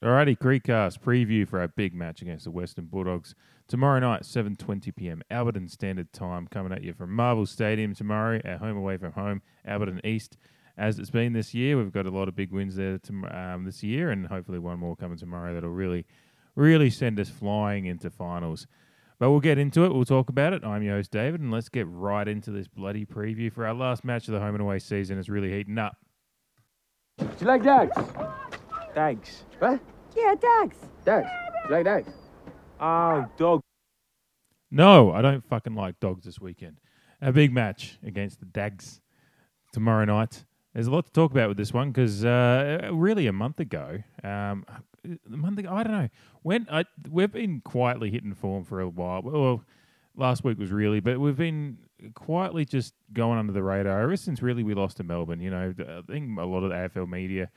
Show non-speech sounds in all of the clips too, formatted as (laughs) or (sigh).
Alrighty, Creekcast preview for our big match against the Western Bulldogs tomorrow night, 7:20 p.m. Alberton Standard Time, coming at you from Marvel Stadium tomorrow. Our home away from home, Alberton East. As it's been this year, we've got a lot of big wins there to, um, this year, and hopefully one more coming tomorrow that'll really, really send us flying into finals. But we'll get into it. We'll talk about it. I'm your host David, and let's get right into this bloody preview for our last match of the home and away season. It's really heating up. Do you like dogs? Dogs. What? Yeah, Dags. Dags. You like dogs? Oh, dog. No, I don't fucking like dogs this weekend. A big match against the Dags tomorrow night. There's a lot to talk about with this one because uh, really a month ago, um, a month ago, I don't know when I we've been quietly hitting form for a while. Well, last week was really, but we've been quietly just going under the radar ever since really we lost to Melbourne. You know, I think a lot of the AFL media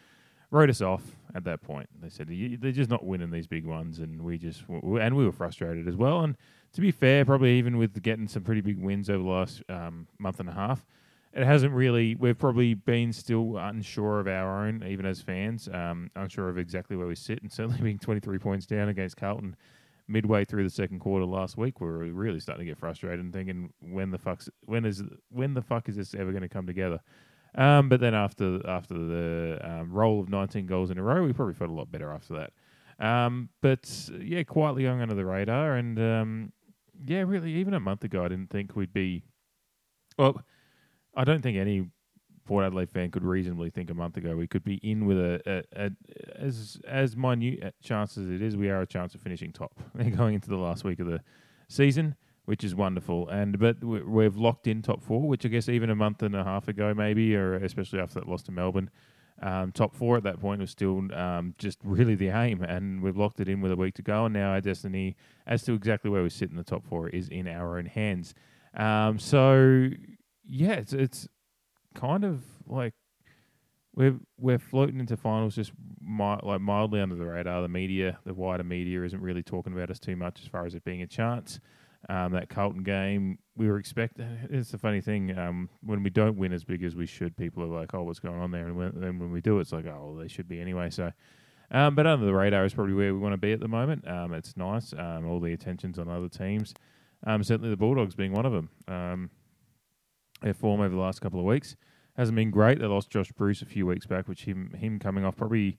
wrote us off at that point. They said they're just not winning these big ones, and we just and we were frustrated as well. And to be fair, probably even with getting some pretty big wins over the last um, month and a half, it hasn't really. We've probably been still unsure of our own, even as fans, um, unsure of exactly where we sit, and certainly being 23 points down against Carlton midway through the second quarter last week, we were really starting to get frustrated and thinking, when the fuck's when is when the fuck is this ever going to come together? Um, but then after after the um, roll of 19 goals in a row, we probably felt a lot better after that. Um, but yeah, quietly going under the radar, and um, yeah, really, even a month ago, I didn't think we'd be. Well, I don't think any Port Adelaide fan could reasonably think a month ago we could be in with a, a, a as as minute chance as it is. We are a chance of finishing top (laughs) going into the last week of the season, which is wonderful. And but we- we've locked in top four, which I guess even a month and a half ago, maybe, or especially after that loss to Melbourne. Um, top four at that point was still um, just really the aim, and we've locked it in with a week to go. And now our destiny, as to exactly where we sit in the top four, is in our own hands. Um, so yeah, it's it's kind of like we're we're floating into finals just mi- like mildly under the radar. The media, the wider media, isn't really talking about us too much as far as it being a chance. Um, that Carlton game, we were expecting. It's a funny thing um, when we don't win as big as we should. People are like, "Oh, what's going on there?" And when, then when we do, it's like, "Oh, well, they should be anyway." So, um, but under the radar is probably where we want to be at the moment. Um, it's nice. Um, all the attention's on other teams. Um, certainly the Bulldogs being one of them. Their form over the last couple of weeks hasn't been great. They lost Josh Bruce a few weeks back, which him him coming off probably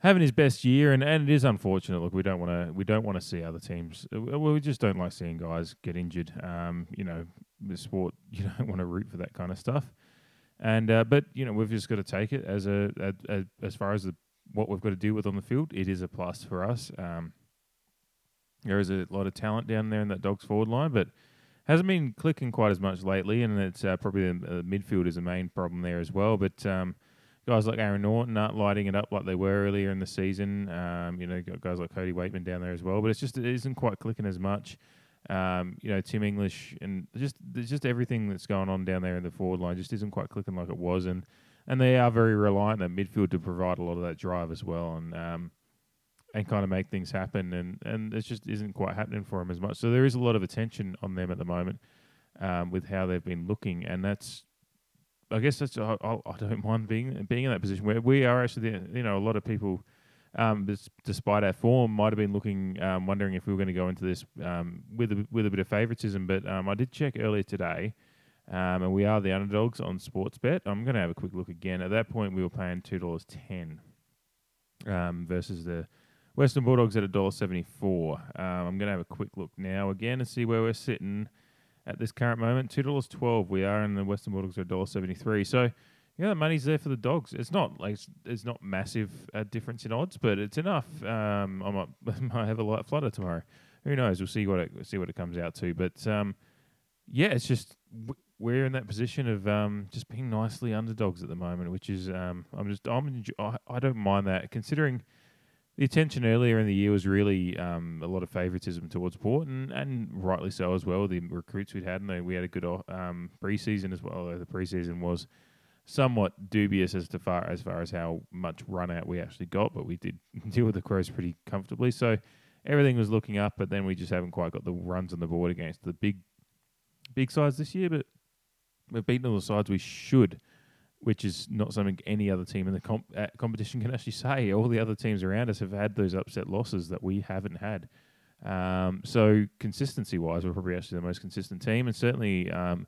having his best year, and, and it is unfortunate. Look, we don't want to we don't want to see other teams. uh, we just don't like seeing guys get injured. Um, you know, the sport (laughs) you don't want to root for that kind of stuff. And uh, but you know we've just got to take it as a, a, a as far as the, what we've got to deal with on the field. It is a plus for us. Um, there is a lot of talent down there in that dogs forward line, but hasn't been clicking quite as much lately, and it's uh, probably the uh, midfield is a main problem there as well. But um, guys like Aaron Naughton aren't lighting it up like they were earlier in the season. Um, you know, got guys like Cody Weightman down there as well, but it's just it isn't quite clicking as much. Um, you know, Tim English and just just everything that's going on down there in the forward line just isn't quite clicking like it was, and and they are very reliant on midfield to provide a lot of that drive as well, and um, and kind of make things happen, and and it just isn't quite happening for them as much. So there is a lot of attention on them at the moment um, with how they've been looking, and that's I guess that's I, I don't (laughs) mind being being in that position where we are actually the- you know a lot of people. Um, despite our form, might have been looking, um, wondering if we were going to go into this um, with a, with a bit of favouritism. But um, I did check earlier today, um, and we are the underdogs on Sportsbet. I'm going to have a quick look again. At that point, we were paying two dollars ten um, versus the Western Bulldogs at a dollar seventy four. I'm going to have a quick look now again and see where we're sitting at this current moment. Two dollars twelve. We are, and the Western Bulldogs are dollar seventy three. So yeah, the money's there for the dogs. It's not like it's, it's not massive uh, difference in odds, but it's enough. Um, I might, (laughs) might have a light flutter tomorrow. Who knows? We'll see what it see what it comes out to. But um, yeah, it's just we're in that position of um, just being nicely underdogs at the moment, which is um, I'm just I'm I, I don't mind that considering the attention earlier in the year was really um, a lot of favouritism towards Port, and, and rightly so as well. The recruits we'd had, and they- we had a good um, preseason as well. The preseason was somewhat dubious as to far as far as how much run out we actually got, but we did (laughs) deal with the Crows pretty comfortably. So everything was looking up, but then we just haven't quite got the runs on the board against the big big sides this year. But we've beaten all the sides we should which is not something any other team in the comp- uh, competition can actually say. All the other teams around us have had those upset losses that we haven't had. Um, so consistency wise, we're probably actually the most consistent team, and certainly um,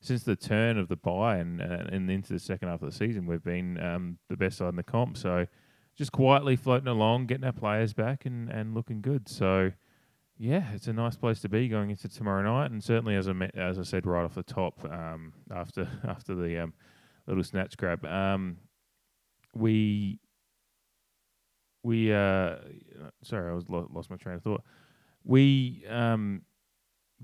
since the turn of the bye and, uh, and into the second half of the season, we've been um, the best side in the comp. So just quietly floating along, getting our players back, and, and looking good. So yeah, it's a nice place to be going into tomorrow night, and certainly as I as I said right off the top, um, after (laughs) after the um, little snatch grab, um, we we uh, sorry, I was lo- lost my train of thought. We um,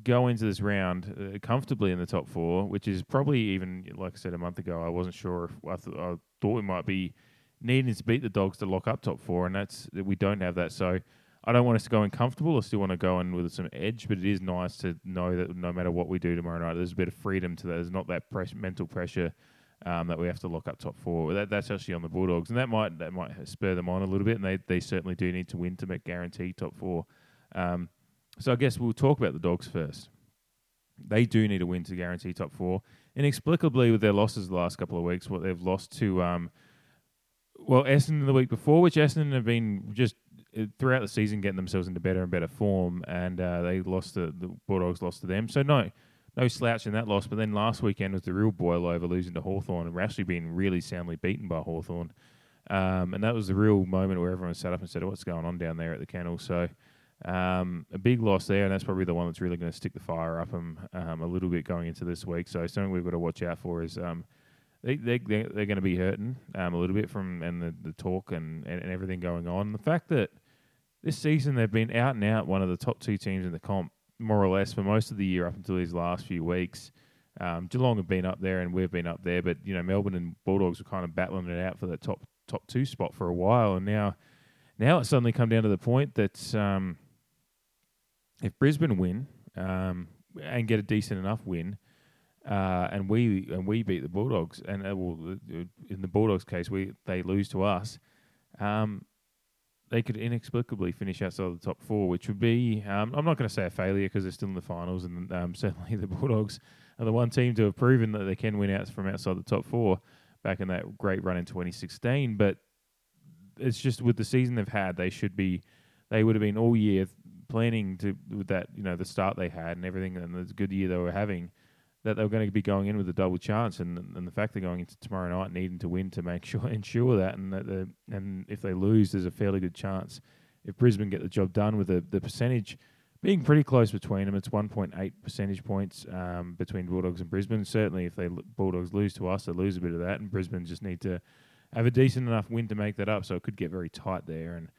go into this round uh, comfortably in the top four, which is probably even like I said a month ago. I wasn't sure if I, th- I thought we might be needing to beat the dogs to lock up top four, and that's we don't have that. So I don't want us to go in comfortable. I still want to go in with some edge, but it is nice to know that no matter what we do tomorrow night, there's a bit of freedom to that. There's not that press, mental pressure um, that we have to lock up top four. That, that's actually on the Bulldogs, and that might that might spur them on a little bit. And they, they certainly do need to win to make guarantee top four. Um, so I guess we'll talk about the Dogs first. They do need a win to guarantee top four. Inexplicably, with their losses the last couple of weeks, what they've lost to um, well Essendon the week before, which Essendon have been just uh, throughout the season getting themselves into better and better form, and uh, they lost to the Bulldogs lost to them. So no, no slouch in that loss. But then last weekend was the real boil over losing to Hawthorn and Rashleigh being really soundly beaten by Hawthorn. Um, and that was the real moment where everyone sat up and said, "What's going on down there at the kennel?" So um, a big loss there, and that's probably the one that's really going to stick the fire up them um, a little bit going into this week. So something we've got to watch out for is um, they, they, they're, they're going to be hurting um, a little bit from and the, the talk and, and, and everything going on. The fact that this season they've been out and out one of the top two teams in the comp, more or less, for most of the year up until these last few weeks. Um, Geelong have been up there and we've been up there, but you know Melbourne and Bulldogs were kind of battling it out for the top top two spot for a while, and now now it's suddenly come down to the point that um, if Brisbane win um, and get a decent enough win, uh, and we and we beat the Bulldogs, and uh, well, in the Bulldogs case, we they lose to us. Um, they could inexplicably finish outside the top four, which would be um, I'm not going to say a failure because they're still in the finals, and um, (laughs) certainly the Bulldogs are the one team to have proven that they can win out from outside the top four back in that great run in 2016. But it's just with the season they've had, they should be they would have been all year planning to with that you know the start they had and everything and the good year they were having that they were going to be going in with a double chance, and and the fact they're going into tomorrow night needing to win to make (laughs) sure ensure that, and that and if they lose, there's a fairly good chance if Brisbane get the job done with the the percentage being pretty close between them. It's 1.8 percentage points um, between Bulldogs and Brisbane. Certainly, if they Bulldogs lose to us, they lose a bit of that, and Brisbane just need to have a decent enough win to make that up. So it could get very tight there, and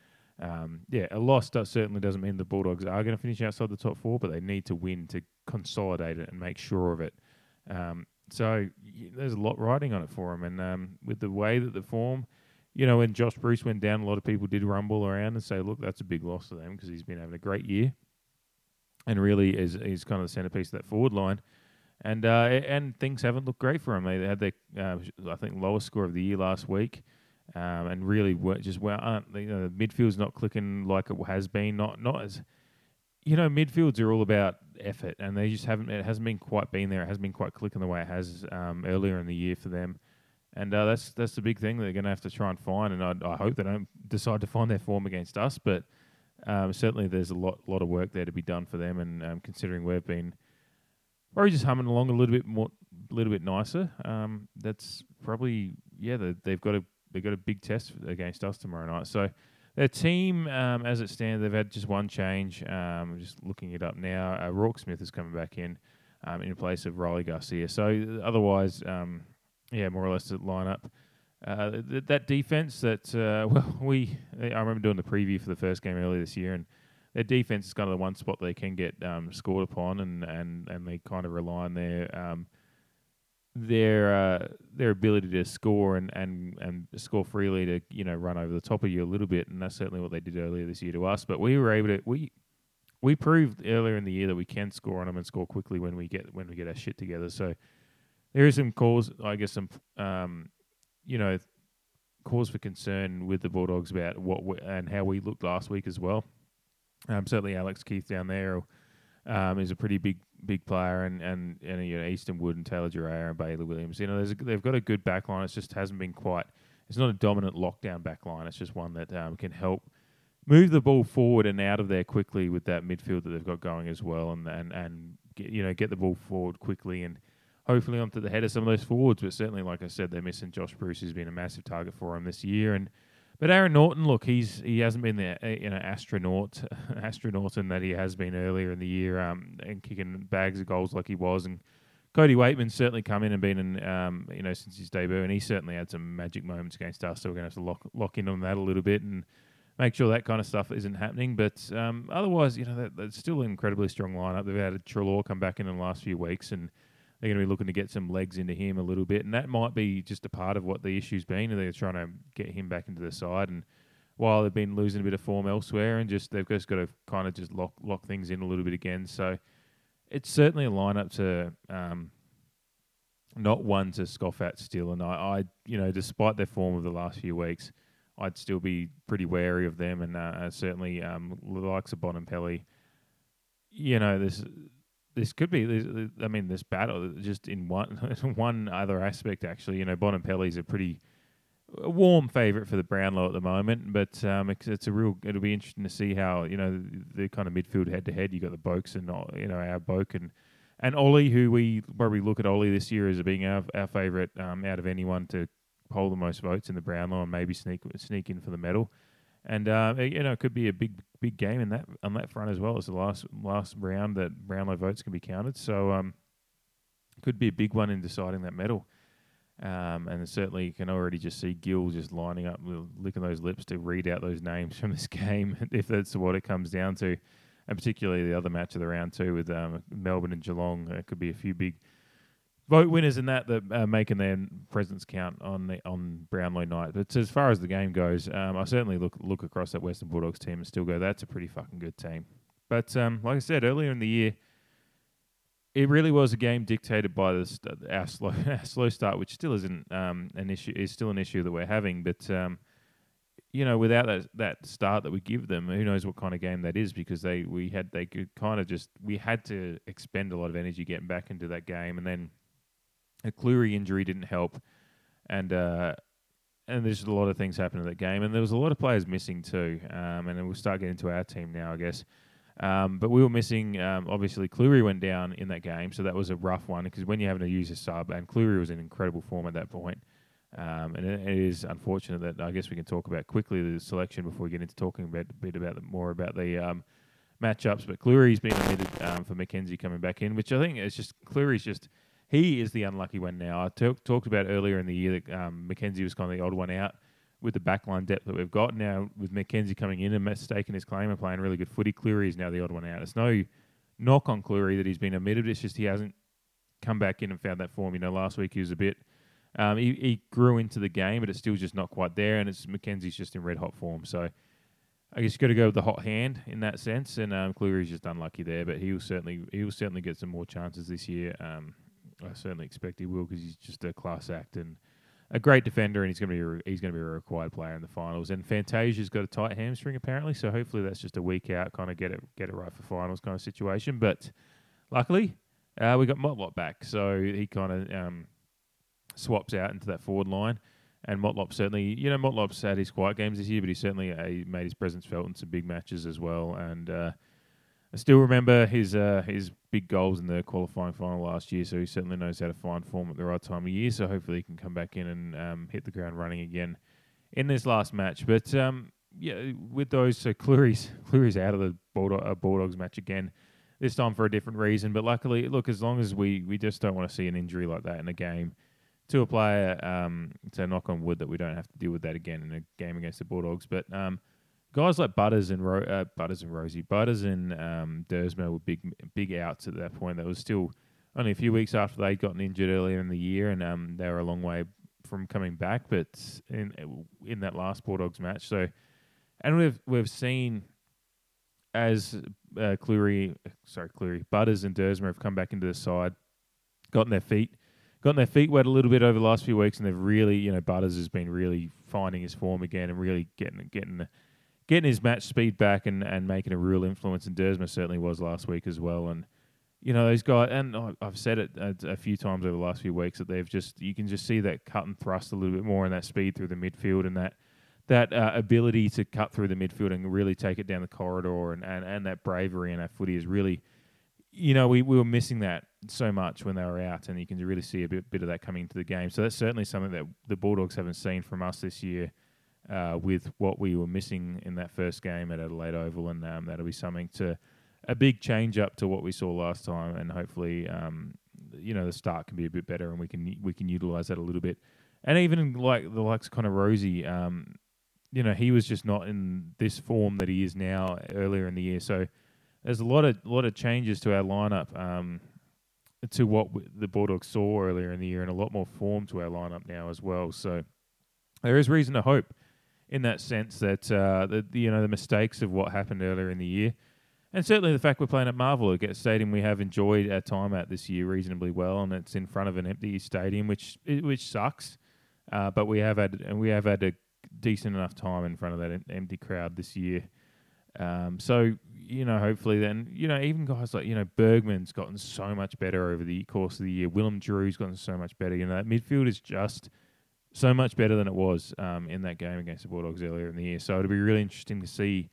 um, yeah, a loss does, certainly doesn't mean the Bulldogs are going to finish outside the top four, but they need to win to consolidate it and make sure of it. Um, so there's a lot riding on it for them, and um, with the way that the form, you know, when Josh Bruce went down, a lot of people did rumble around and say, "Look, that's a big loss to them because he's been having a great year, and really is is kind of the centerpiece of that forward line." And uh, and things haven't looked great for him. They had their, uh, I think, lowest score of the year last week. Um, and really just well, aren't you know, the midfield's not clicking like it has been. Not not as you know, midfields are all about effort, and they just haven't. It hasn't been quite been there. It hasn't been quite clicking the way it has um, earlier in the year for them, and uh, that's that's the big thing they're going to have to try and find. And I, I, hope they don't decide to find their form against us, but um, certainly there's a lot lot of work there to be done for them. And um, considering we've been probably just humming along a little bit more, a little bit nicer, um, that's probably yeah. They, they've got a they've got a big test against us tomorrow night. So their team, um, as it stands, they've had just one change. Um, just looking it up now. Uh, Roarke Smith is coming back in um, in place of Riley Garcia. So otherwise, um, yeah, more or less the line up. Uh, th- that defense that uh, (laughs) well we I remember doing the preview for the first game earlier this year and their defense is kind of the one spot they can get um, scored upon and, and, and they kind of rely on their um, their uh, their ability to score and, and, and score freely to you know run over the top of you a little bit, and that's certainly what they did earlier this year to us. But we were able to we we proved earlier in the year that we can score on them and score quickly when we get when we get our shit together. So there is some cause, I guess, some um, you know cause for concern with the Bulldogs about what we, and how we looked last week as well. Um, certainly, Alex Keath down there um, is a pretty big big player, and and, and you know Easton Wood and Taylor Duryea and Bailey Williams. You know, a, they've got a good back line. It just hasn't been quite. It's not a dominant lockdown back line. It's just one that um, can help move the ball forward and out of there quickly with that midfield that they've got going as well, and and and get, you know get the ball forward quickly and hopefully onto the head of some of those forwards. But certainly, like I said, they're missing Josh Bruce, who's been a massive target for them this year, and. But Aaron Naughton, look, he's he hasn't been the you know astronaut (laughs) astronaut in that he has been earlier in the year, um, and kicking bags of goals like he was, and Cody Weightman's certainly come in and been in, um, you know, since his debut, and he certainly had some magic moments against us. So we're going to have to lock lock in on that a little bit and make sure that kind of stuff isn't happening. But um, otherwise, you know, that, that's still an incredibly strong lineup. They've had Treloar come back in, in the last few weeks, and they're going to be looking to get some legs into him a little bit, and that might be just a part of what the issue's been. They're trying to get him back into the side, and while they've been losing a bit of form elsewhere, and just they've just got to kind of just lock lock things in a little bit again. So it's certainly a lineup to um, not one to scoff at still. And I, I, you know, despite their form of the last few weeks, I'd still be pretty wary of them, and uh, certainly um, the likes of Bontempelli. You know, this this could be. I mean, this battle just in one (laughs) one other aspect. Actually, you know, Bontempelli's a pretty warm favourite for the Brownlow at the moment, but um, it's, it's, a real. It'll be interesting to see how you know the, the kind of midfield head to head. You got the Boaks and uh, you know our Boak and and Ollie, who we probably look at Ollie this year as being our our favourite um, out of anyone to hold the most votes in the Brownlow and maybe sneak sneak in for the medal. And uh, you know, it could be a big big game in that on that front as well. It's the last last round that Brownlow votes can be counted, so um, could be a big one in deciding that medal. Um, and certainly you can already just see Gill just lining up, licking those lips to read out those names from this (laughs) game, if that's what it comes down to. And particularly the other match of the round two with um, Melbourne and Geelong, it could be a few big vote winners in that that are making their presence count on the, on Brownlow night. But as far as the game goes, um, I certainly look look across that Western Bulldogs team and still go, that's a pretty fucking good team. But um, like I said earlier in the year, it really was a game dictated by the our slow (laughs) our slow start, which still isn't um, an issue. Is still an issue that we're having, but um, you know, without that that start that we give them, who knows what kind of game that is? Because they we had they could kind of just we had to expend a lot of energy getting back into that game, and then a Clurey injury didn't help, and uh, and there's a lot of things happened in that game, and there was a lot of players missing too. Um, and we'll start getting to our team now, I guess. Um, but we were missing, um, obviously, Clurey went down in that game, so that was a rough one because when you're having to use a sub, and Clurey was in incredible form at that point. Um, and it, it is unfortunate that I guess we can talk about quickly the selection before we get into talking a bit about the, more about the um, matchups. But Clurey's been omitted um, for McKenzie coming back in, which I think is just Clurey's just he is the unlucky one now. I t- talked about earlier in the year that um, McKenzie was kind of the odd one out with the backline depth that we've got now, with McKenzie coming in and mistaking his claim and playing really good footy, Clurey is now the odd one out. It's no knock on Clurey that he's been omitted. It's just he hasn't come back in and found that form. You know, last week he was a bit. Um, he, he grew into the game, but it's still just not quite there. And it's McKenzie's just in red hot form. So I guess you've got to go with the hot hand in that sense. And um, Clurey's just unlucky there, but he will certainly he will certainly get some more chances this year. Um, I certainly expect he will because he's just a class act and a great defender, and he's going to be a, he's going to be a required player in the finals. And Fantasia's got a tight hamstring apparently, so hopefully that's just a week out, kind of get it get it right for finals kind of situation. But luckily, uh, we got Motlop back, so he kind of um, swaps out into that forward line. And Motlop certainly, you know, Motlop's had his quiet games this year, but he certainly uh, made his presence felt in some big matches as well. And uh, I still remember his uh, his big goals in the qualifying final last year, so he certainly knows how to find form at the right time of year. So hopefully he can come back in and um, hit the ground running again in this last match. But um, yeah, with those, so Clurey's Clurey's out of the Bulldog, uh, Bulldogs match again. This time for a different reason, but luckily, look, as long as we, we just don't want to see an injury like that in a game to a player, um, to knock on wood that we don't have to deal with that again in a game against the Bulldogs. But um, guys like Butters and Ro- uh, Butters and Rozee, Butters and um, Duursma were big big outs at that point. That was still only a few weeks after they'd gotten injured earlier in the year, and um, they were a long way from coming back. But in in that last Bulldogs match, so and we've we've seen as uh, Clurey, sorry Clurey, Butters and Duursma have come back into the side, gotten their feet. Gotten their feet wet a little bit over the last few weeks, and they've really, you know, Butters has been really finding his form again and really getting getting the, getting his match speed back and, and making a real influence. And Duursma certainly was last week as well. And you know those guys, and I've said it a, a few times over the last few weeks that they've just you can just see that cut and thrust a little bit more and that speed through the midfield and that that uh, ability to cut through the midfield and really take it down the corridor and, and, and that bravery and that footy is really, you know, we, we were missing that so much when they were out, and you can really see a bit, bit of that coming into the game. So that's certainly something that the Bulldogs haven't seen from us this year uh, with what we were missing in that first game at Adelaide Oval, and um, that'll be something to a big change up to what we saw last time, and hopefully, um, you know, the start can be a bit better, and we can we can utilize that a little bit. And even like the likes of Connor Rozee, um, you know, he was just not in this form that he is now earlier in the year. So there's a lot of lot of changes to our lineup um, to what the Bulldogs saw earlier in the year, and a lot more form to our lineup now as well. So there is reason to hope in that sense that uh, the, you know the mistakes of what happened earlier in the year. And certainly the fact we're playing at Marvel, a stadium we have enjoyed our time at this year reasonably well, and it's in front of an empty stadium, which which sucks. Uh, but we have had and we have had a decent enough time in front of that empty crowd this year. Um, so you know, hopefully, then you know, even guys like you know Bergman's gotten so much better over the course of the year. Willem Drew's gotten so much better. You know, that midfield is just so much better than it was um, in that game against the Bulldogs earlier in the year. So it'll be really interesting to see.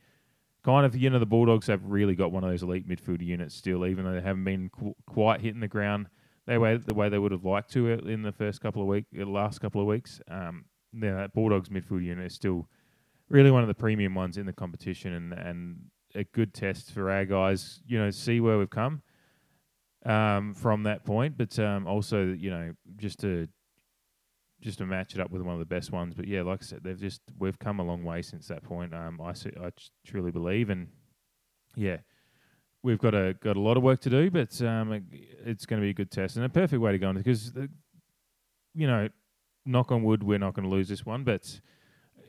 Kind of, you know, the Bulldogs have really got one of those elite midfield units still, even though they haven't been qu- quite hitting the ground they way the way they would have liked to in the first couple of week, the last couple of weeks. Um, yeah, that Bulldogs midfield unit is still really one of the premium ones in the competition, and and a good test for our guys. You know, see where we've come um, from that point, but um, also you know just to just to match it up with one of the best ones. But yeah, like I said, they've just we've come a long way since that point. Um, I I truly believe, and yeah, we've got a got a lot of work to do, but um, it- it's going to be a good test and a perfect way to go on because you know, knock on wood, we're not going to lose this one, but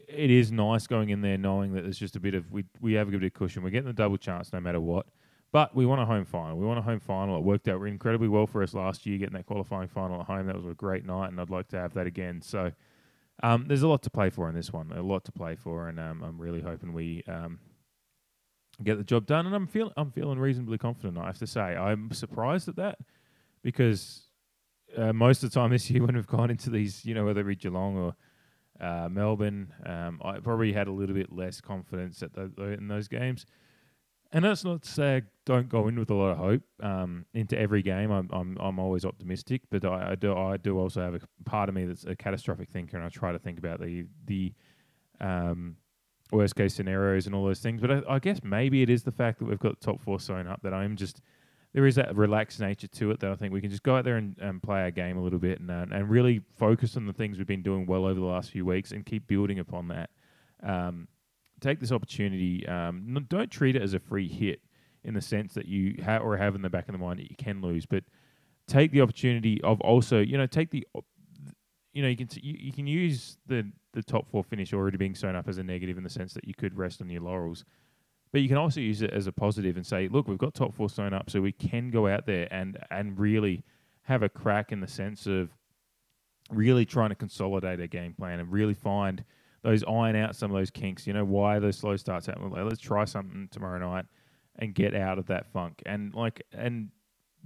it is nice going in there knowing that there's just a bit of we we have a good bit of cushion. We're getting the double chance no matter what. But we want a home final. We want a home final. It worked out incredibly well for us last year, getting that qualifying final at home. That was a great night, and I'd like to have that again. So um, there's a lot to play for in this one. A lot to play for, and um, I'm really hoping we um, get the job done. And I'm feeling I'm feeling reasonably confident. I have to say, I'm surprised at that because uh, most of the time this year (laughs) when we've gone into these, you know, whether it be Geelong or uh, Melbourne, um, I probably had a little bit less confidence at the, in those games. And that's not to say I don't go in with a lot of hope um, into every game. I'm I'm I'm always optimistic, but I, I do I do also have a part of me that's a catastrophic thinker, and I try to think about the the um, worst case scenarios and all those things. But I, I guess maybe it is the fact that we've got the top four sewn up that I'm just there is that relaxed nature to it that I think we can just go out there and, and play our game a little bit and uh, and really focus on the things we've been doing well over the last few weeks and keep building upon that. Um, take this opportunity. Um, don't treat it as a free hit in the sense that you ha- or have in the back of the mind that you can lose, but take the opportunity of also you know take the you know you can t- you, you can use the the top four finish already being sewn up as a negative in the sense that you could rest on your laurels. But you can also use it as a positive and say, look, we've got top four sewn up, so we can go out there and and really have a crack in the sense of really trying to consolidate a game plan and really find those iron out some of those kinks. You know why those slow starts happen. Let's try something tomorrow night and get out of that funk and like and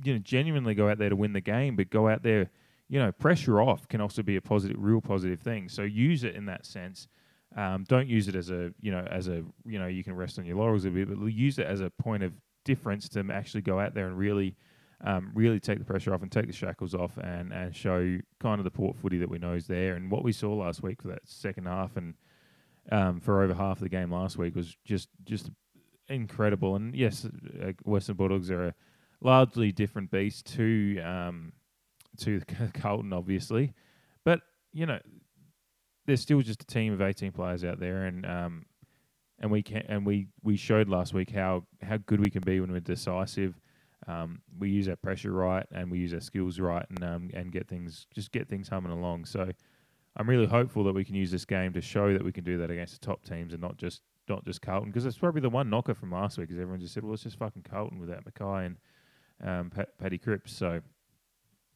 you know genuinely go out there to win the game, but go out there. You know, pressure off can also be a positive, real positive thing. So use it in that sense. Um, don't use it as a you know as a you know you can rest on your laurels a bit, but use it as a point of difference to actually go out there and really um, really take the pressure off and take the shackles off and and show kind of the port footy that we know is there and what we saw last week for that second half and um, for over half of the game last week was just just incredible. And yes, uh, Western Bulldogs are a largely different beast to um, to (laughs) Carlton, obviously, but you know there's still just a team of 18 players out there, and um, and we can and we we showed last week how how good we can be when we're decisive. Um, we use our pressure right, and we use our skills right, and um, and get things just get things humming along. So I'm really hopeful that we can use this game to show that we can do that against the top teams, and not just not just Carlton, because it's probably the one knocker from last week, because everyone just said, well, it's just fucking Carlton without Mackay and um, Pat, Paddy Cripps. So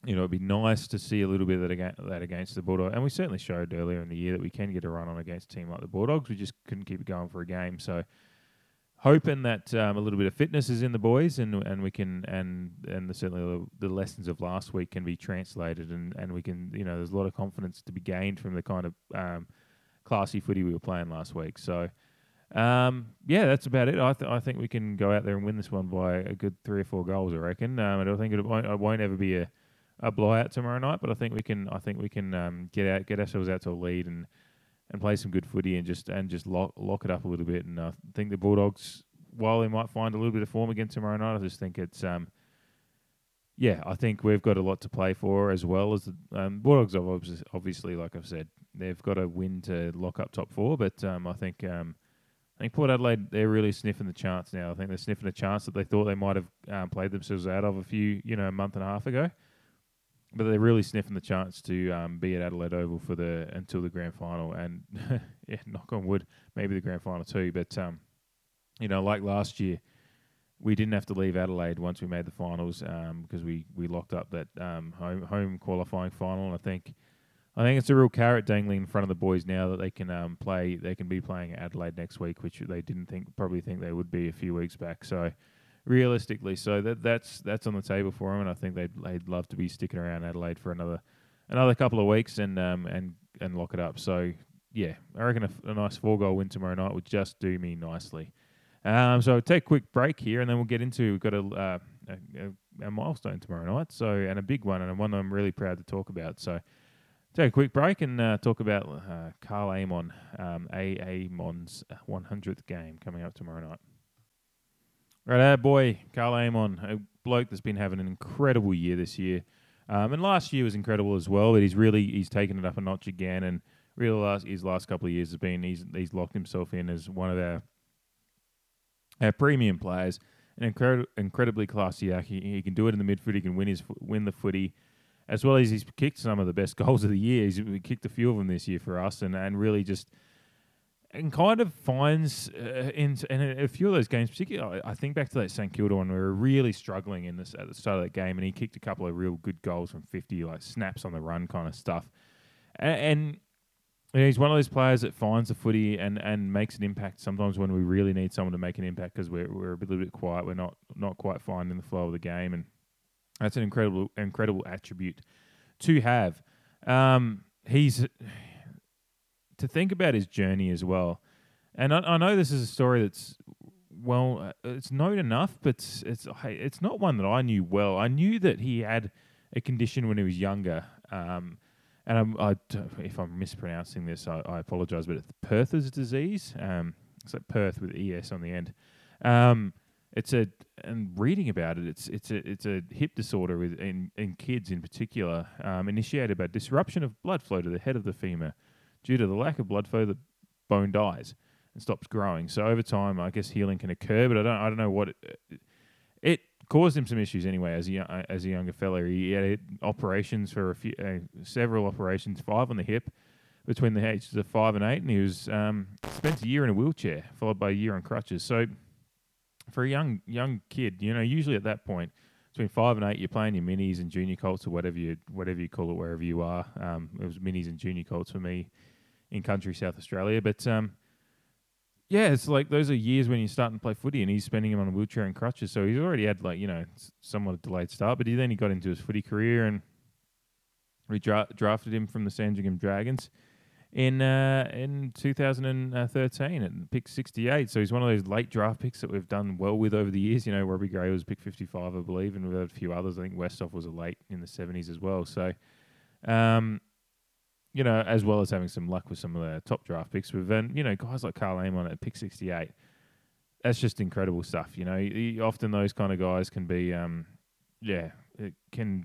you know, it'd be nice to see a little bit of that against, that against the Bulldogs. And we certainly showed earlier in the year that we can get a run on against a team like the Bulldogs. We just couldn't keep it going for a game. So hoping that um, a little bit of fitness is in the boys, and and we can and and the, certainly the, the lessons of last week can be translated, and and we can you know there's a lot of confidence to be gained from the kind of um, classy footy we were playing last week. So. Um, yeah, that's about it. I, th- I think we can go out there and win this one by a good three or four goals. I reckon. Um, I don't think it won't, it won't ever be a, a blowout tomorrow night, but I think we can. I think we can um, get out, get ourselves out to a lead, and and play some good footy and just and just lock lock it up a little bit. And I think the Bulldogs, while they might find a little bit of form again tomorrow night, I just think it's um, yeah, I think we've got a lot to play for as well as the um, Bulldogs. Obviously, obviously, like I've said, they've got a win to lock up top four. But um, I think um, I think Port Adelaide they're really sniffing the chance now. I think they're sniffing a chance that they thought they might have um, played themselves out of a few you know a month and a half ago. But they're really sniffing the chance to um, be at Adelaide Oval for the until the grand final, and (laughs) yeah, knock on wood, maybe the grand final too. But um, you know, like last year, we didn't have to leave Adelaide once we made the finals because um, we, we locked up that um, home home qualifying final. And I think I think it's a real carrot dangling in front of the boys now that they can um, play. They can be playing at Adelaide next week, which they didn't think probably think they would be a few weeks back. So realistically, so that that's that's on the table for them, and I think they'd they'd love to be sticking around Adelaide for another another couple of weeks and um and and lock it up. So yeah, I reckon a, a nice four goal win tomorrow night would just do me nicely. Um, so take a quick break here, and then we'll get into we've got a, uh, a, a milestone tomorrow night. So and a big one, and one I'm really proud to talk about. So take a quick break and uh, talk about uh, Karl Amon, um, A. Amon's 100th game coming up tomorrow night. Right, our boy Karl Amon, a bloke that's been having an incredible year this year, um, and last year was incredible as well. But he's really he's taken it up a notch again, and really last his last couple of years has been he's he's locked himself in as one of our our premium players. An incredible, incredibly classy. He, he can do it in the midfield. He can win his win the footy, as well as he's kicked some of the best (laughs) goals of the year. He's kicked a few of them this year for us, and and really just and kind of finds uh, in, in a, few of those games, particularly I think back to that St Kilda one, we were really struggling in this at the start of that game, and he kicked a couple of real good goals from fifty, like snaps on the run kind of stuff, and, and he's one of those players that finds the footy and, and makes an impact. Sometimes when we really need someone to make an impact because we're we're a little bit quiet, we're not not quite finding the flow of the game, and that's an incredible incredible attribute to have. Um, he's to think about his journey as well. And I, I know this is a story that's well, uh, it's known enough, but it's it's, it's not one that I knew well. I knew that he had a condition when he was younger, um, and I'm, I, if I'm mispronouncing this, I, I apologise. But it's Perthes disease. Um, it's like Perth with es on the end. Um, it's a and reading about it, it's it's a it's a hip disorder with in, in kids in particular, um, initiated by disruption of blood flow to the head of the femur due to the lack of blood flow, the bone dies and stops growing. So over time, I guess healing can occur, but I don't I don't know what it, it caused him some issues anyway as a as a younger fella. He had operations for a few, uh, several operations, five on the hip between the ages of five and eight, and he was um, spent a year in a wheelchair, followed by a year on crutches. So for a young young kid, you know, usually at that point between five and eight, you're playing your minis and junior colts or whatever you whatever you call it wherever you are. Um, it was minis and junior colts for me in country South Australia. But um, yeah, it's like those are years when you're starting to play footy, and he's spending him on a wheelchair and crutches. So he's already had like you know somewhat a delayed start, but he then he got into his footy career, and we dra- drafted him from the Sandringham Dragons in uh, in 2013 at pick 68. So he's one of those late draft picks that we've done well with over the years. You know, Robbie Gray was pick 55, I believe, and we've had a few others. I think Westhoff was a late in the 70s as well. So. Um, you know, as well as having some luck with some of the top draft picks. With then, you know, guys like Karl Amon at pick 68. That's just incredible stuff. You know, he, often those kind of guys can be, um, yeah, it can,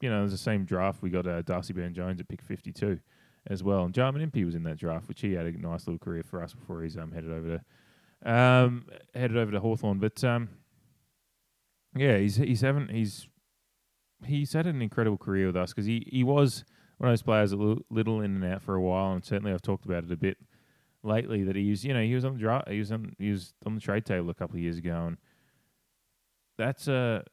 you know, there's the same draft. We got uh, Darcy Byrne-Jones at pick 52 as well. And Jarman Impey was in that draft, which he had a nice little career for us before he's um, headed over to um, headed over to Hawthorn. But um, yeah, he's he's having he's he's had an incredible career with us because he, he was one of those players a little, in and out for a while, and certainly I've talked about it a bit lately that he was, you know, he was on the dra- he was on he was on the trade table a couple of years ago, and that's a,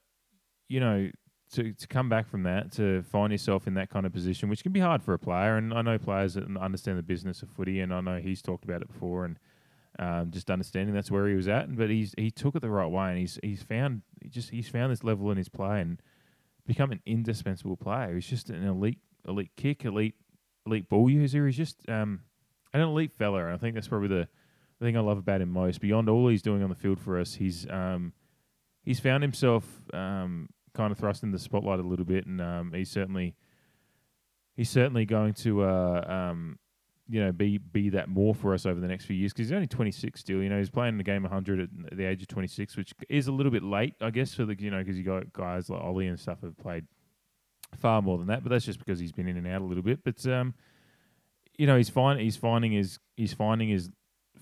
you know, to to come back from that to find yourself in that kind of position, which can be hard for a player, and I know players that understand the business of footy, and I know he's talked about it before, and Um, just understanding that's where he was at, but he's he took it the right way, and he's he's found he just he's found this level in his play and become an indispensable player. He's just an elite elite kick, elite elite ball user. He's just um, an elite fella. And I think that's probably the, thing I love about him most. Beyond all he's doing on the field for us, he's um, he's found himself um, kind of thrust in the spotlight a little bit, and um, he's certainly he's certainly going to uh, um, you know be be that more for us over the next few years because he's only 26 still. You know, he's playing the game 100 at the age of 26, which is a little bit late, I guess, for the you know because you got guys like Ollie and stuff have played far more than that, but that's just because he's been in and out a little bit. But um, you know, he's fine. He's finding his he's finding his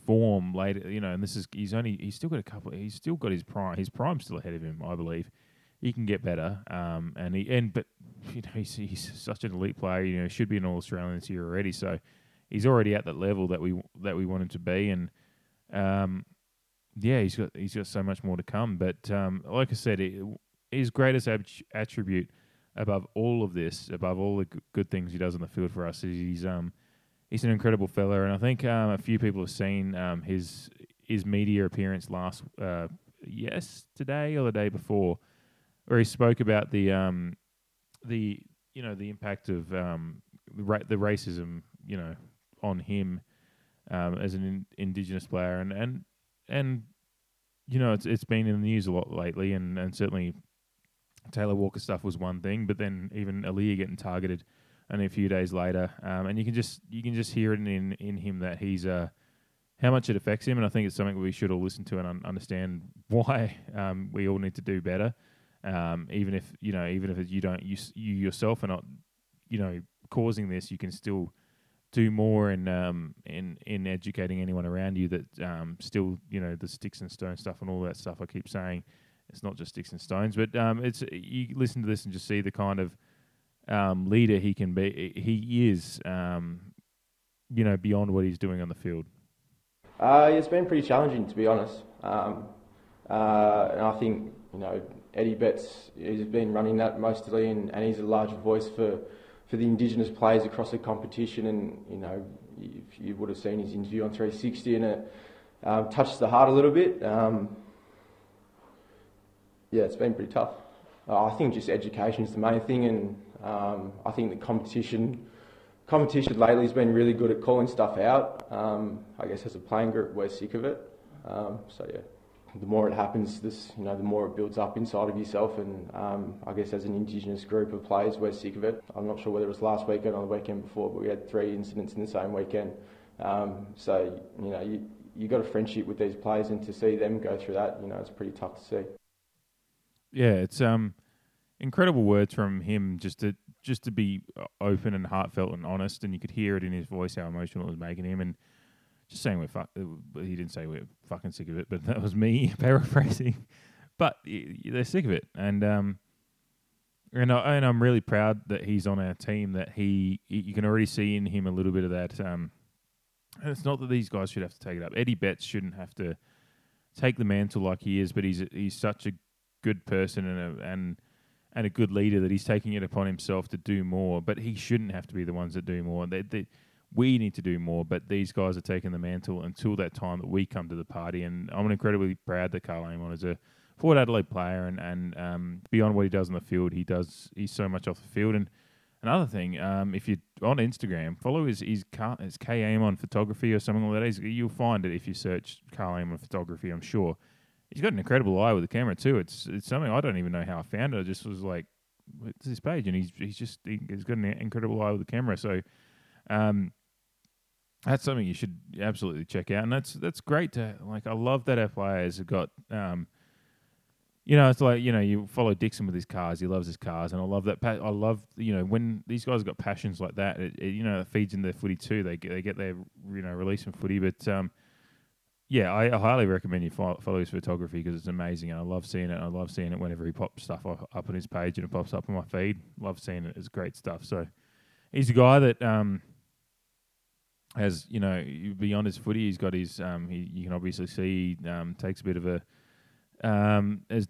form later. You know, and this is he's only he's still got a couple. He's still got his prime. His prime's still ahead of him, I believe. He can get better. Um, and he and but you know he's, he's such an elite player. You know, should be an All Australian this year already. So he's already at that level that we that we want him to be. And um, yeah, he's got he's got so much more to come. But um, like I said, it, his greatest ab- attribute above all of this, above all the g- good things he does on the field for us, is he's um he's an incredible fella, and I think um, a few people have seen um, his his media appearance last uh, yesterday or the day before, where he spoke about the um the you know the impact of um the, ra- the racism you know on him um, as an in- indigenous player, and and and you know it's it's been in the news a lot lately, and and certainly Taylor Walker stuff was one thing, but then even Aliir getting targeted only a few days later, um, and you can just you can just hear it in in him that he's uh, how much it affects him, and I think it's something we should all listen to and un- understand (laughs) why um, we all need to do better. Um, even if you know, even if you don't, you you yourself are not, you know, causing this, you can still do more in um, in in educating anyone around you that um, still, you know, the sticks and stones stuff and all that stuff. I keep saying it's not just sticks and stones, but um, it's you listen to this and just see the kind of um, leader he can be. He is, um, you know, beyond what he's doing on the field. Uh, it's been pretty challenging, to be honest. Um, uh, and I think, you know, Eddie Betts has been running that mostly, and, and he's a large voice for, for the Indigenous players across the competition. And, you know, you, you would have seen his interview on 360, and it um, touches the heart a little bit. Um, yeah, it's been pretty tough. Uh, I think just education is the main thing, and um, I think the competition competition lately has been really good at calling stuff out. Um, I guess as a playing group, we're sick of it. Um, so yeah, the more it happens, this you know, the more it builds up inside of yourself. And um, I guess as an Indigenous group of players, we're sick of it. I'm not sure whether it was last weekend or the weekend before, but we had three incidents in the same weekend. Um, so you know, you you got a friendship with these players, and to see them go through that, you know, it's pretty tough to see. Yeah, it's um incredible words from him just to just to be uh, open and heartfelt and honest, and you could hear it in his voice how emotional it was making him, and just saying we're fuck. uh, He didn't say we're fucking sick of it, but (laughs) that was me (laughs) paraphrasing. But they're sick of it, and um, and I, and I'm really proud that he's on our team. That he you can already see in him a little bit of that. Um, and it's not that these guys should have to take it up. Eddie Betts shouldn't have to take the mantle like he is, but he's he's such a good person and a, and and a good leader that he's taking it upon himself to do more. But he shouldn't have to be the ones that do more. They, they, we need to do more, but these guys are taking the mantle until that time that we come to the party. And I'm incredibly proud that Karl Amon is a Port Adelaide player, and and um, beyond what he does on the field, he does he's so much off the field. And another thing, um, if you're on Instagram, follow his his, Car- his K Amon photography or something like that. He's, you'll find it if you search Karl Amon photography. I'm sure he's got an incredible eye with the camera too. It's it's something I don't even know how I found it. I just was like, what's this page? And he's he's just he, he's got an incredible eye with the camera. So, um, that's something you should absolutely check out. And that's that's great to like. I love that players have got. Um, you know, it's like you know, you follow Dixon with his cars. He loves his cars, and I love that. Pa- I love you know when these guys have got passions like that. It, it, you know, it feeds in their footy too. They get they get their you know release from footy, but um, yeah, I, highly recommend you fo- follow his photography because it's amazing, and I love seeing it. I love seeing it whenever he pops stuff up, on his page and it pops up on my feed. Love seeing it. It's great stuff. So he's a guy that um, has you know beyond his footy, he's got his um, he you can obviously see um, takes a bit of a um, as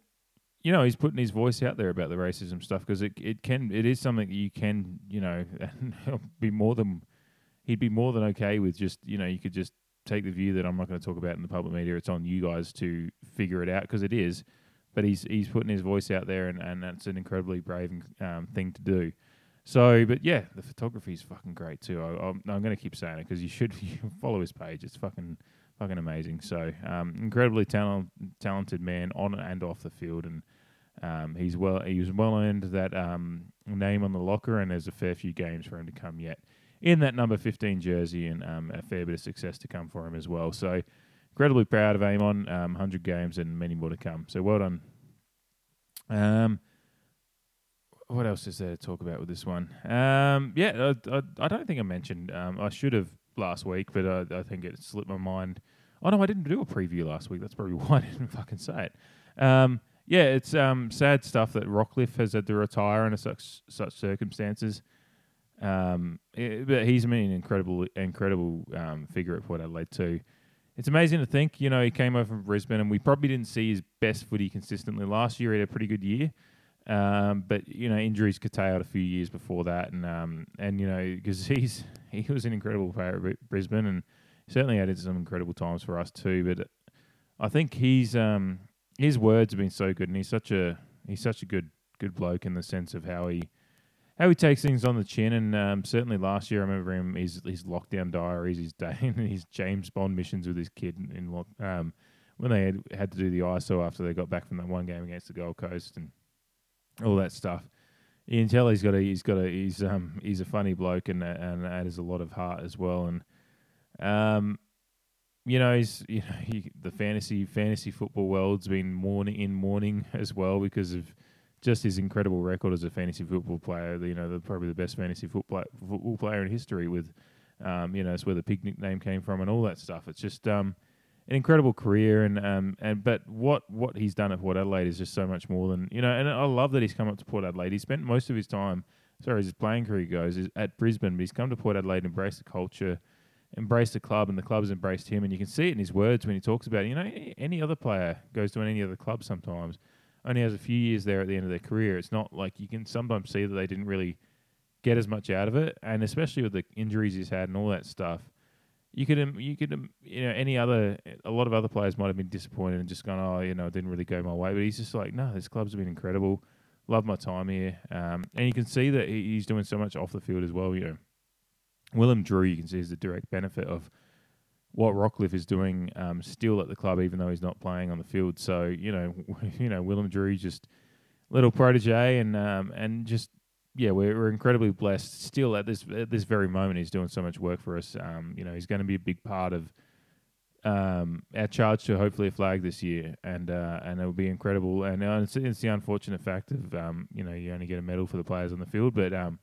you know he's putting his voice out there about the racism stuff because it it can it is something that you can you know (laughs) be more than he'd be more than okay with just you know you could just take the view that I'm not going to talk about in the public media. It's on you guys to figure it out because it is. But he's he's putting his voice out there, and, and that's an incredibly brave um, thing to do. So, but yeah, the photography is fucking great too. I, am going to keep saying it because (laughs) you should follow his page. It's fucking fucking amazing. So, um, incredibly talent, talented man on and off the field, and um, he's well he was well earned that um, name on the locker, and there's a fair few games for him to come yet in that number 15 jersey, and um, a fair bit of success to come for him as well. So, incredibly proud of Amon. Um, 100 games and many more to come. So, well done. Um, what else is there to talk about with this one? Um, yeah, I, I, I, don't think I mentioned. Um, I should have last week, but I, I, think it slipped my mind. Oh no, I didn't do a preview last week. That's probably (laughs) why I didn't fucking say it. Um, yeah, it's um, sad stuff that Rockliff has had to retire under such such circumstances. Um, it, but he's been an incredible, incredible um, figure at Port Adelaide too. It's amazing to think, you know, he came over from Brisbane, and we probably didn't see his best footy consistently last year. He had a pretty good year, um, but you know, injuries curtailed a few years before that, and um, and you know, because (laughs) he's he was an incredible player at Brisbane, and certainly added some incredible times for us too. But I think he's um, his words have been so good, and he's such a he's such a good good bloke in the sense of how he how he takes things on the chin. And um, certainly last year, I remember him his his lockdown diaries, his day, (laughs) his James Bond missions with his kid in lock, um, when they had, had to do the ISO after they got back from that one game against the Gold Coast and all that stuff. You can tell he's got a he's got a he's um he's a funny bloke and and has a lot of heart as well and um you know he's you know he, the fantasy fantasy football world's been mourning in mourning (laughs) as well because of just his incredible record as a fantasy football player. You know, the, probably the best fantasy football football player in history. With, um, you know, it's where the picnic name came from and all that stuff. It's just um, an incredible career, and um, and but what what he's done at Port Adelaide is just so much more than you know. And I love that he's come up to Port Adelaide. He spent most of his time, sorry, his playing career goes, is at Brisbane, but he's come to Port Adelaide, and embraced the culture. Embraced the club, and the club has embraced him, and you can see it in his words when he talks about. It. You know, any other player goes to any other club sometimes, only has a few years there at the end of their career. It's not like you can sometimes see that they didn't really get as much out of it, and especially with the injuries he's had and all that stuff. You could, um, you could, um, you know, any other, a lot of other players might have been disappointed and just gone, oh, you know, it didn't really go my way. But he's just like, no, this club's been incredible. Love my time here, um, and you can see that he's doing so much off the field as well. You know, Willem Drew, you can see is the direct benefit of what Rockliff is doing um, still at the club, even though he's not playing on the field. So you know, (laughs) you know, Willem Drew just little protege, and um, and just yeah, we're, we're incredibly blessed. Still at this at this very moment, he's doing so much work for us. Um, you know, he's going to be a big part of um, our charge to hopefully a flag this year, and uh, and it will be incredible. And uh, it's, it's, the unfortunate fact of um, you know you only get a medal for the players on the field, but um,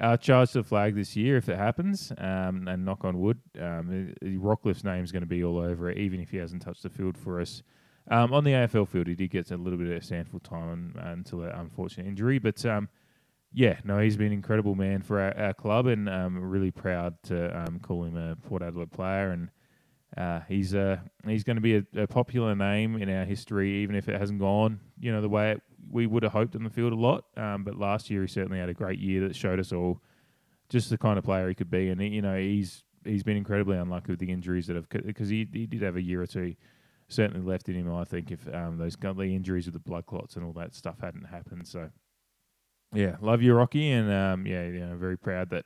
our charge the flag this year, if it happens, um, and knock on wood, um, Rockliff's name is going to be all over it, even if he hasn't touched the field for us. Um, on the AFL field, he did get a little bit of SANFL time until that unfortunate injury, but um, yeah, no, he's been an incredible man for our, our club, and um, really proud to um, call him a Port Adelaide player. And uh, he's uh, he's going to be a, a, popular name in our history, even if it hasn't gone, you know, the way it we would have hoped in the field a lot. Um, but last year he certainly had a great year that showed us all just the kind of player he could be. And he, you know he's he's been incredibly unlucky with the injuries that have because he he did have a year or two certainly left in him. I think if um, those the injuries with the blood clots and all that stuff hadn't happened. So yeah, love you, Rocky, and um, yeah, very proud that.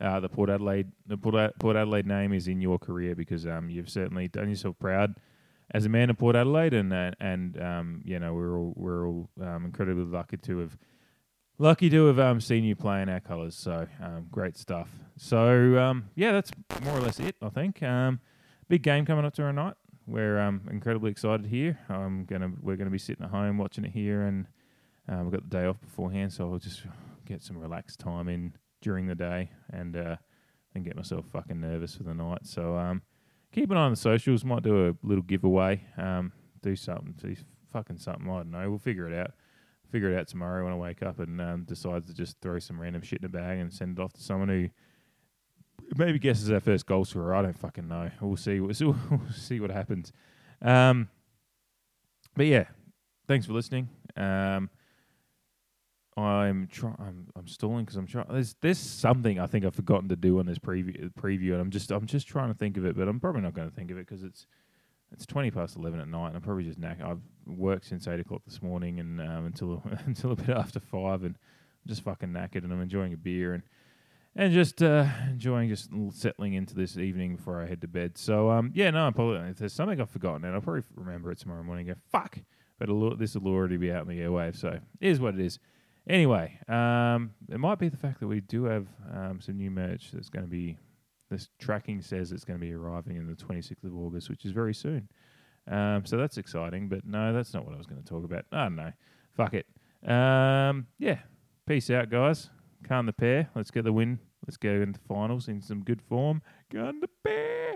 Uh, the Port Adelaide, the Port, Adelaide name is in your career because um, you've certainly done yourself proud as a man of Port Adelaide, and uh, and um, you know we're all we're all um, incredibly lucky to have lucky to have um, seen you play in our colours. So um, great stuff. So um, yeah, that's more or less it. I think um, big game coming up tomorrow night. We're um, incredibly excited here. I'm gonna we're gonna be sitting at home watching it here, and uh, we've got the day off beforehand, so I'll just get some relaxed time in during the day and uh, and get myself fucking nervous for the night. So um, keep an eye on the socials. Might do a little giveaway. Um, do something. Do fucking something. I don't know. We'll figure it out. Figure it out tomorrow when I wake up and um, decide to just throw some random shit in a bag and send it off to someone who maybe guesses our first goal scorer. I don't fucking know. We'll see. (laughs) We'll see what happens. Um, but yeah, thanks for listening. Um, I'm trying. I'm, I'm stalling because I'm trying. There's there's something I think I've forgotten to do on this preview preview, and I'm just I'm just trying to think of it, but I'm probably not going to think of it because it's it's twenty past eleven at night, and I'm probably just knack. I've worked since eight o'clock this morning and um, until (laughs) until a bit after five, and I'm just fucking knackered, and I'm enjoying a beer and and just uh, enjoying just settling into this evening before I head to bed. So um yeah, no, I apologize. If there's something I've forgotten, and I'll probably remember it tomorrow morning. And go fuck, but this will already be out in the airwaves, so it is what it is. Anyway, um, it might be the fact that we do have um, some new merch that's going to be. This tracking says it's going to be arriving on the 26th of August, which is very soon. Um, so that's exciting. But no, that's not what I was going to talk about. I don't know. Fuck it. Um, yeah. Peace out, guys. Calm the pair. Let's get the win. Let's go into finals in some good form. Gun the pair.